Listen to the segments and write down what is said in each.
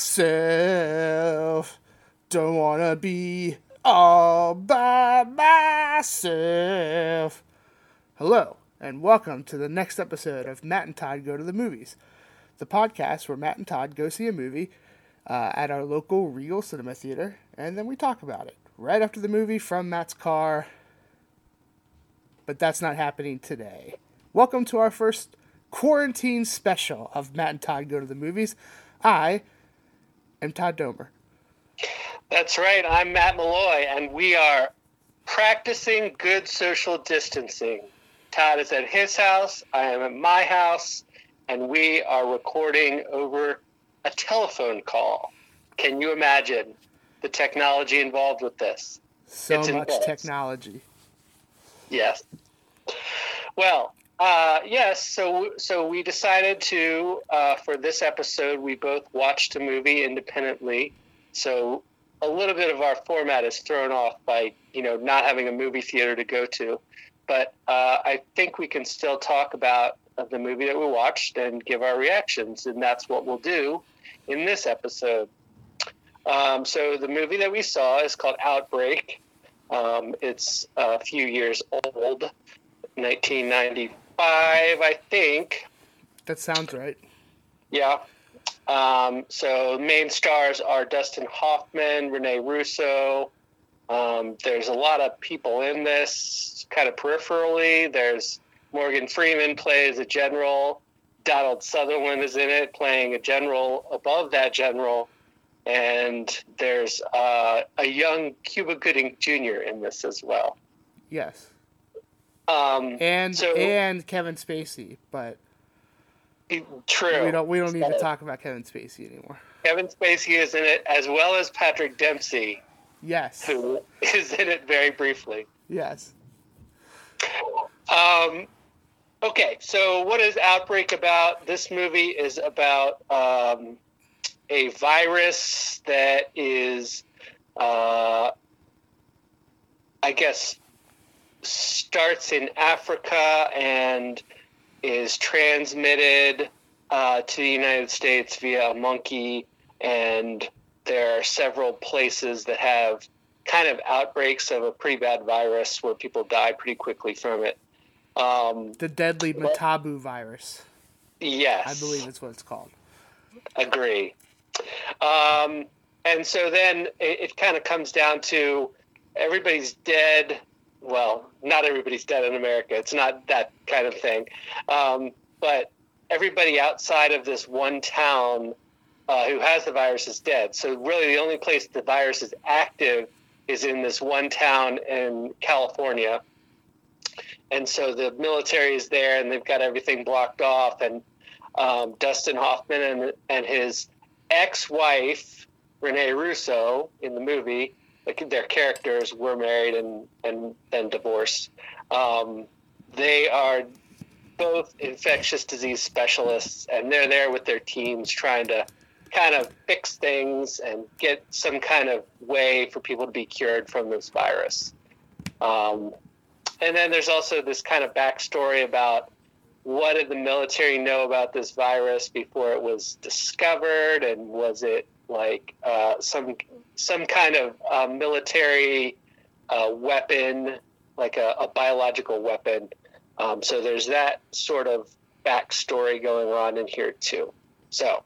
myself. Don't wanna be all by myself. Hello, and welcome to the next episode of Matt and Todd Go to the Movies, the podcast where Matt and Todd go see a movie uh, at our local Regal Cinema Theater, and then we talk about it right after the movie from Matt's car. But that's not happening today. Welcome to our first quarantine special of Matt and Todd Go to the Movies. I am Todd Domer. That's right. I'm Matt Malloy, and we are practicing good social distancing. Todd is at his house, I am at my house, and we are recording over a telephone call. Can you imagine the technology involved with this? So it's much intense. technology. Yes. Well, uh, yes. So, so we decided to uh, for this episode. We both watched a movie independently. So a little bit of our format is thrown off by you know not having a movie theater to go to. But uh, I think we can still talk about the movie that we watched and give our reactions, and that's what we'll do in this episode. Um, so the movie that we saw is called Outbreak. Um, it's a few years old, 1995, I think. That sounds right. Yeah. Um, so main stars are Dustin Hoffman, Rene Russo. Um, there's a lot of people in this, kind of peripherally. There's Morgan Freeman plays a general. Donald Sutherland is in it, playing a general above that general and there's uh, a young Cuba Gooding Jr. in this as well. Yes. Um, and so, and Kevin Spacey, but true. We don't we don't need to talk about Kevin Spacey anymore. Kevin Spacey is in it as well as Patrick Dempsey. Yes. Who is in it very briefly. Yes. Um, okay, so what is Outbreak about? This movie is about um, a virus that is, uh, I guess, starts in Africa and is transmitted uh, to the United States via a monkey. And there are several places that have kind of outbreaks of a pretty bad virus where people die pretty quickly from it. Um, the deadly Matabu virus. Yes. I believe it's what it's called. Agree. Um, and so then it, it kind of comes down to everybody's dead. Well, not everybody's dead in America. It's not that kind of thing. Um, but everybody outside of this one town uh, who has the virus is dead. So really, the only place the virus is active is in this one town in California. And so the military is there, and they've got everything blocked off. And um, Dustin Hoffman and and his ex-wife Rene Russo in the movie. Their characters were married and and then divorced. Um, they are both infectious disease specialists, and they're there with their teams trying to kind of fix things and get some kind of way for people to be cured from this virus. Um, and then there's also this kind of backstory about what did the military know about this virus before it was discovered, and was it like uh, some some kind of uh, military uh, weapon, like a, a biological weapon? Um, so there's that sort of backstory going on in here too. So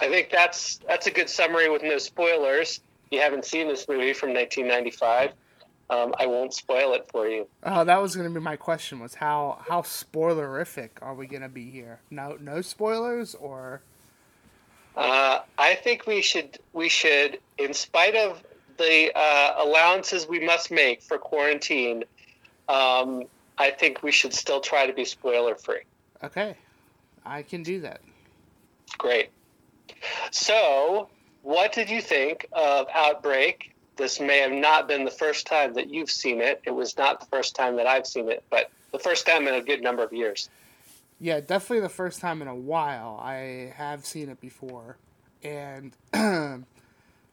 I think that's that's a good summary with no spoilers. If you haven't seen this movie from 1995. Um, I won't spoil it for you. Oh, that was going to be my question: was how how spoilerific are we going to be here? No, no spoilers, or? Uh, I think we should we should, in spite of the uh, allowances we must make for quarantine, um, I think we should still try to be spoiler free. Okay, I can do that. Great. So, what did you think of Outbreak? this may have not been the first time that you've seen it. It was not the first time that I've seen it, but the first time in a good number of years. Yeah, definitely the first time in a while. I have seen it before. And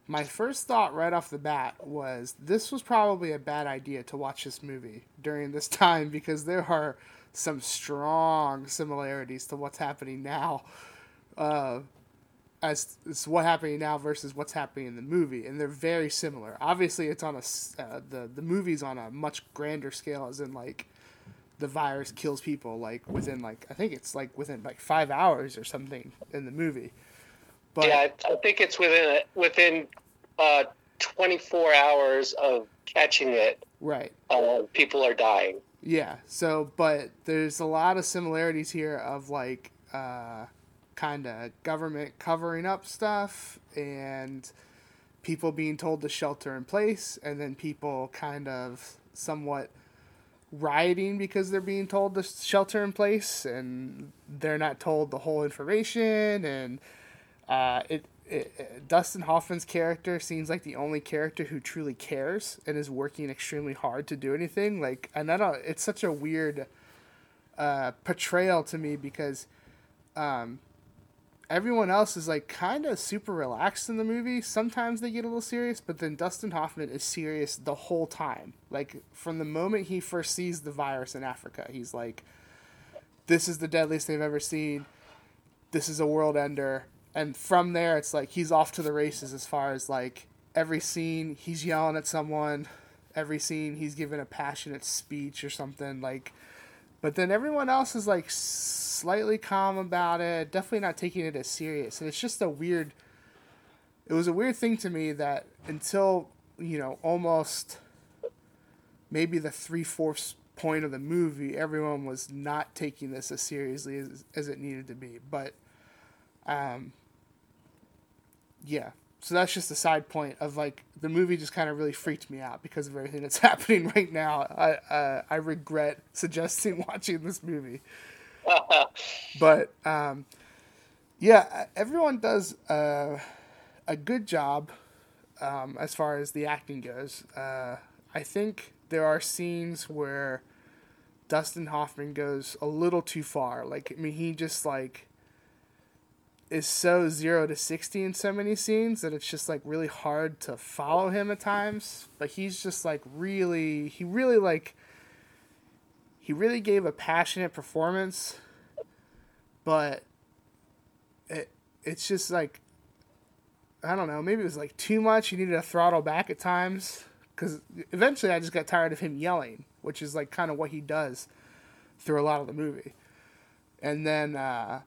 my first thought right off the bat was this was probably a bad idea to watch this movie during this time because there are some strong similarities to what's happening now uh, as, as what happening now versus what's happening in the movie, and they're very similar. Obviously, it's on a uh, the the movie's on a much grander scale, as in like the virus kills people like within like I think it's like within like five hours or something in the movie. But yeah, I, I think it's within within uh, 24 hours of catching it. Right. Uh, people are dying. Yeah. So, but there's a lot of similarities here of like uh, kind of government covering up stuff and people being told to shelter in place, and then people kind of somewhat rioting because they're being told to shelter in place and they're not told the whole information and uh, it, it, Dustin Hoffman's character seems like the only character who truly cares and is working extremely hard to do anything. Like and I don't it's such a weird uh, portrayal to me because um, everyone else is like kind of super relaxed in the movie. Sometimes they get a little serious, but then Dustin Hoffman is serious the whole time. Like from the moment he first sees the virus in Africa, he's like, "This is the deadliest they've ever seen. This is a world ender." And from there, it's like he's off to the races as far as like every scene he's yelling at someone, every scene he's giving a passionate speech or something like. But then everyone else is like slightly calm about it, definitely not taking it as serious. And it's just a weird it was a weird thing to me that until, you know, almost maybe the three fourths point of the movie, everyone was not taking this as seriously as, as it needed to be. But um yeah. So that's just a side point of like the movie just kind of really freaked me out because of everything that's happening right now. I uh, I regret suggesting watching this movie. but um, yeah, everyone does a good job um, as far as the acting goes. Uh, I think there are scenes where Dustin Hoffman goes a little too far. Like, I mean, he just like is so zero to 60 in so many scenes that it's just like really hard to follow him at times. But he's just like really, he really like he really gave a passionate performance, but it it's just like I don't know, maybe it was like too much. He needed to throttle back at times because eventually I just got tired of him yelling, which is like kind of what he does through a lot of the movie. And then uh,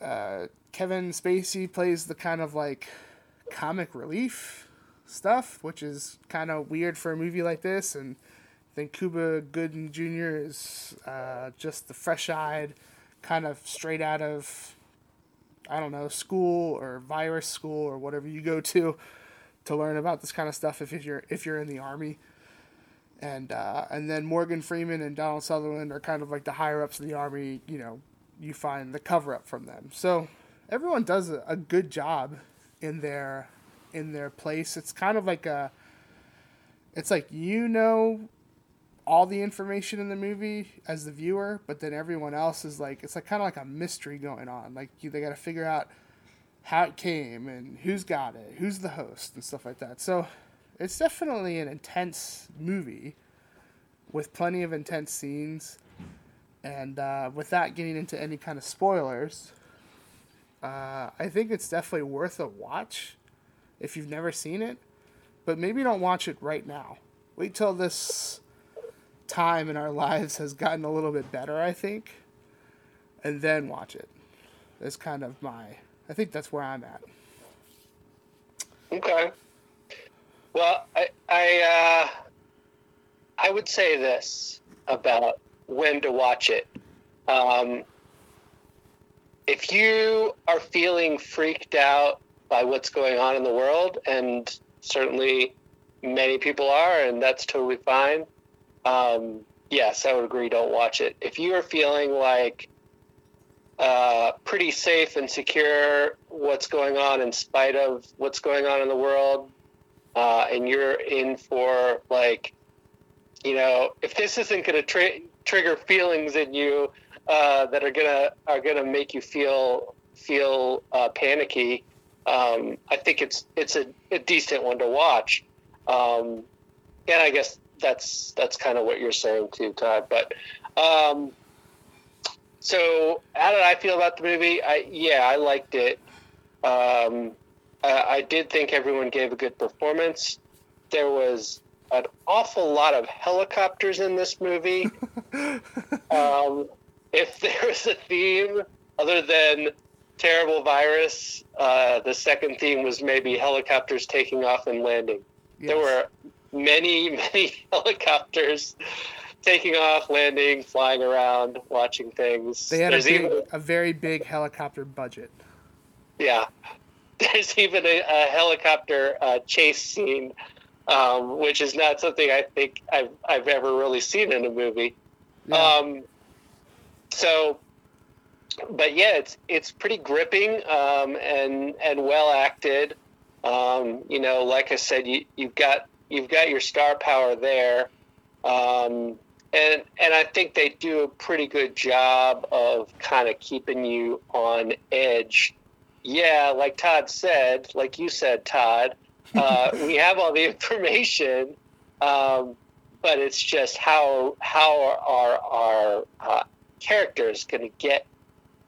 uh, Kevin Spacey plays the kind of like comic relief stuff, which is kind of weird for a movie like this, and think Cuba Gooding Jr. is uh, just the fresh-eyed, kind of straight out of, I don't know, school or virus school or whatever you go to, to learn about this kind of stuff if you're if you're in the army. And uh, and then Morgan Freeman and Donald Sutherland are kind of like the higher ups of the army. You know, you find the cover up from them. So everyone does a, a good job in their in their place. It's kind of like a it's like you know all the information in the movie as the viewer, but then everyone else is like it's like kind of like a mystery going on. Like you, they got to figure out how it came and who's got it, who's the host, and stuff like that. So it's definitely an intense movie with plenty of intense scenes. And uh, without getting into any kind of spoilers, uh, I think it's definitely worth a watch if you've never seen it. But maybe don't watch it right now. Wait till this time in our lives has gotten a little bit better, I think, and then watch it. That's kind of my. I think that's where I'm at. Okay. Well, I I uh, I would say this about when to watch it. Um, if you are feeling freaked out by what's going on in the world, and certainly many people are, and that's totally fine um, yes, I would agree. Don't watch it. If you are feeling like uh, pretty safe and secure what's going on in spite of what's going on in the world, uh, and you're in for like, you know, if this isn't going to trigger feelings in you uh, that are gonna are gonna make you feel feel uh, panicky, um, I think it's it's a, a decent one to watch. Um, and I guess that's that's kind of what you're saying too, Todd. But um, so how did I feel about the movie? I yeah, I liked it. Um, I, I did think everyone gave a good performance. There was an awful lot of helicopters in this movie. um, if there was a theme other than terrible virus, uh, the second theme was maybe helicopters taking off and landing. Yes. There were many, many helicopters taking off, landing, flying around, watching things. They had a, big, even, a very big helicopter budget. Yeah. There's even a, a helicopter uh, chase scene, um, which is not something I think I've, I've ever really seen in a movie. Yeah. Um, so, but yeah, it's it's pretty gripping um, and and well acted. Um, you know, like I said, you you've got you've got your star power there, um, and and I think they do a pretty good job of kind of keeping you on edge. Yeah, like Todd said, like you said, Todd, uh, we have all the information, um, but it's just how how are our uh, characters going to get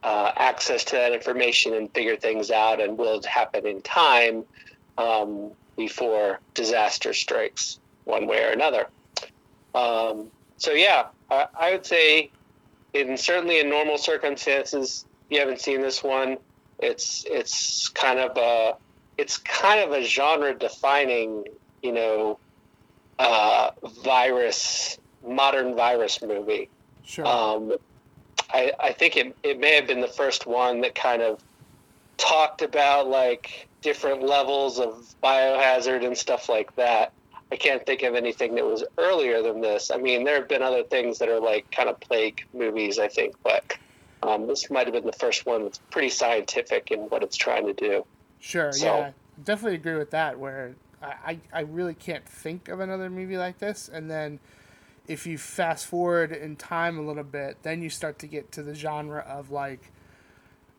uh, access to that information and figure things out, and will it happen in time? Um, before disaster strikes one way or another. Um, so yeah, I, I, would say, in certainly in normal circumstances, you haven't seen this one. It's it's kind of a it's kind of a genre defining, you know, uh, virus modern virus movie. Sure. Um, I, I think it, it may have been the first one that kind of talked about like different levels of biohazard and stuff like that. I can't think of anything that was earlier than this. I mean, there have been other things that are like kind of plague movies, I think, but um, this might have been the first one that's pretty scientific in what it's trying to do. Sure, so, yeah, definitely agree with that. Where I, I really can't think of another movie like this, and then if you fast forward in time a little bit, then you start to get to the genre of like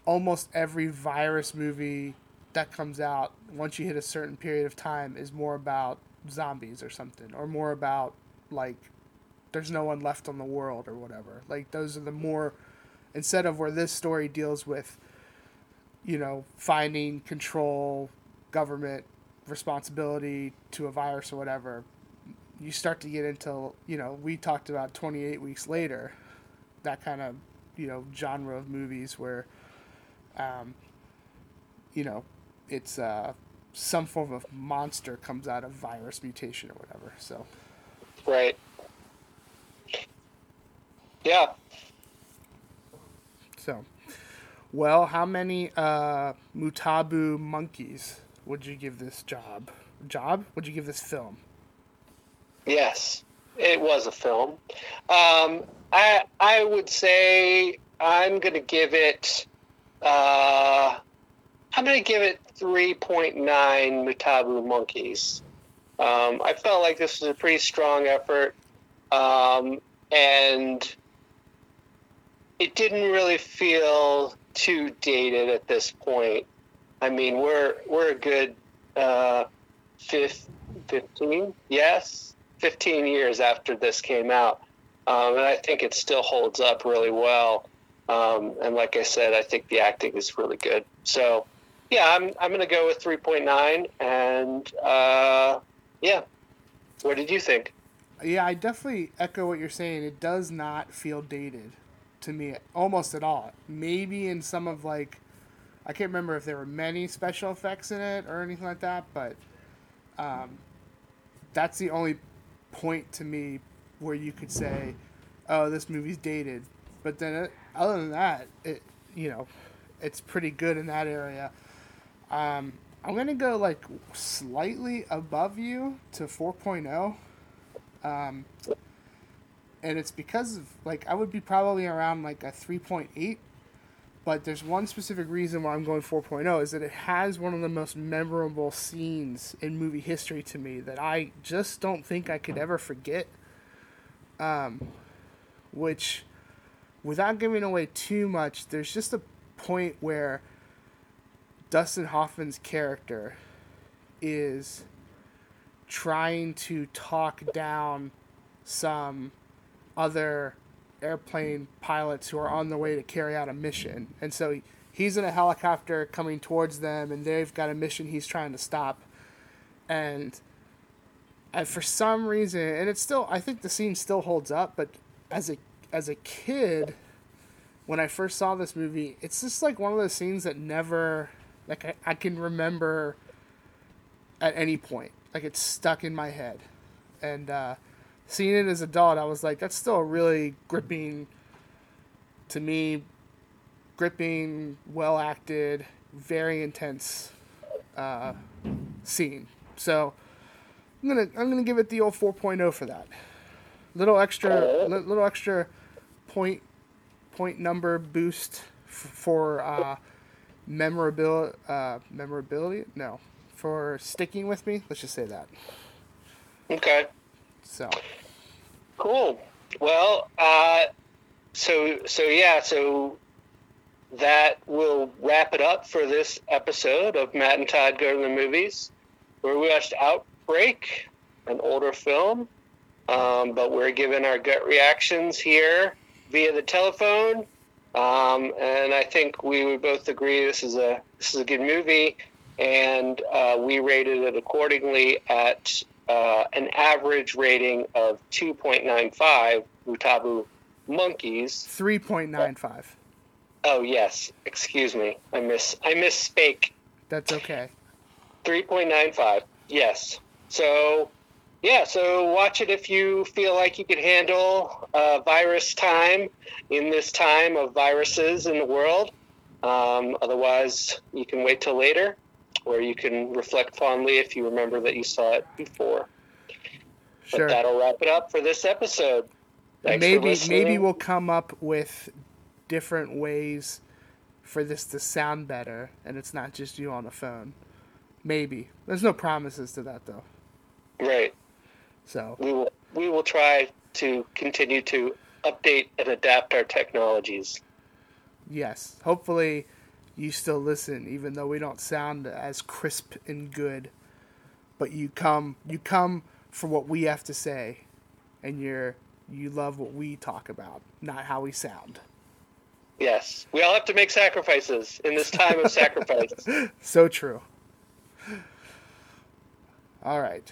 almost every virus movie that comes out once you hit a certain period of time is more about zombies or something or more about like there's no one left on the world or whatever. Like those are the more instead of where this story deals with you know finding control government responsibility to a virus or whatever you start to get into you know we talked about 28 weeks later that kind of you know genre of movies where um, you know it's uh, some form of monster comes out of virus mutation or whatever. So, right. Yeah. So, well, how many uh, Mutabu monkeys would you give this job? Job? Would you give this film? Yes, it was a film. Um, I I would say I'm going to give it. Uh, I'm going to give it 3.9 Mutabu monkeys. Um, I felt like this was a pretty strong effort, um, and it didn't really feel too dated at this point. I mean, we're we're a good uh, 15, yes, 15 years after this came out, um, and I think it still holds up really well. Um, and like I said, I think the acting is really good. So yeah, I'm I'm to go with 3.9, and uh, yeah. What did you think? Yeah, I definitely echo what you're saying. It does not feel dated to me almost at all. Maybe in some of like, I can't remember if there were many special effects in it or anything like that, but um, that's the only point to me where you could say, "Oh, this movie's dated." But then, it, other than that, it you know, it's pretty good in that area. Um, I'm gonna go like slightly above you to 4.0. Um, and it's because of like I would be probably around like a 3.8 but there's one specific reason why I'm going 4.0 is that it has one of the most memorable scenes in movie history to me that I just don't think I could ever forget. Um, which, without giving away too much, there's just a point where Dustin Hoffman's character is trying to talk down some other airplane pilots who are on their way to carry out a mission. And so he, he's in a helicopter coming towards them, and they've got a mission he's trying to stop. And, and for some reason, and it's still, I think the scene still holds up, but as a as a kid, when I first saw this movie, it's just like one of those scenes that never, like I, I can remember at any point. Like it's stuck in my head, and uh, seeing it as an adult, I was like, that's still a really gripping, to me, gripping, well acted, very intense uh, scene. So I'm gonna I'm gonna give it the old 4.0 for that. Little extra, little extra point point number boost f- for uh, memorability. Uh, memorability? No, for sticking with me. Let's just say that. Okay. So Cool. Well, uh, so so yeah, so that will wrap it up for this episode of Matt and Todd Go to the Movies, where we watched Outbreak, an older film, um, but we're giving our gut reactions here via the telephone. Um, and I think we would both agree this is a this is a good movie, and uh, we rated it accordingly at uh, an average rating of 2.95 Utabu monkeys. 3.95. Oh yes, excuse me, I miss I missspake. That's okay. 3.95. Yes. So, yeah, so watch it if you feel like you can handle uh, virus time in this time of viruses in the world. Um, otherwise, you can wait till later, or you can reflect fondly if you remember that you saw it before. Sure. But that'll wrap it up for this episode. Thanks maybe maybe we'll come up with different ways for this to sound better and it's not just you on the phone. Maybe. There's no promises to that though. Right. So, We will. We will try to continue to update and adapt our technologies. yes. Hopefully you still listen even though we don't sound as crisp and good. But you come you come for what we have to say and you're you love what we talk about, not how we sound. Yes, we all have to make sacrifices in this time of sacrifice. So true. All right.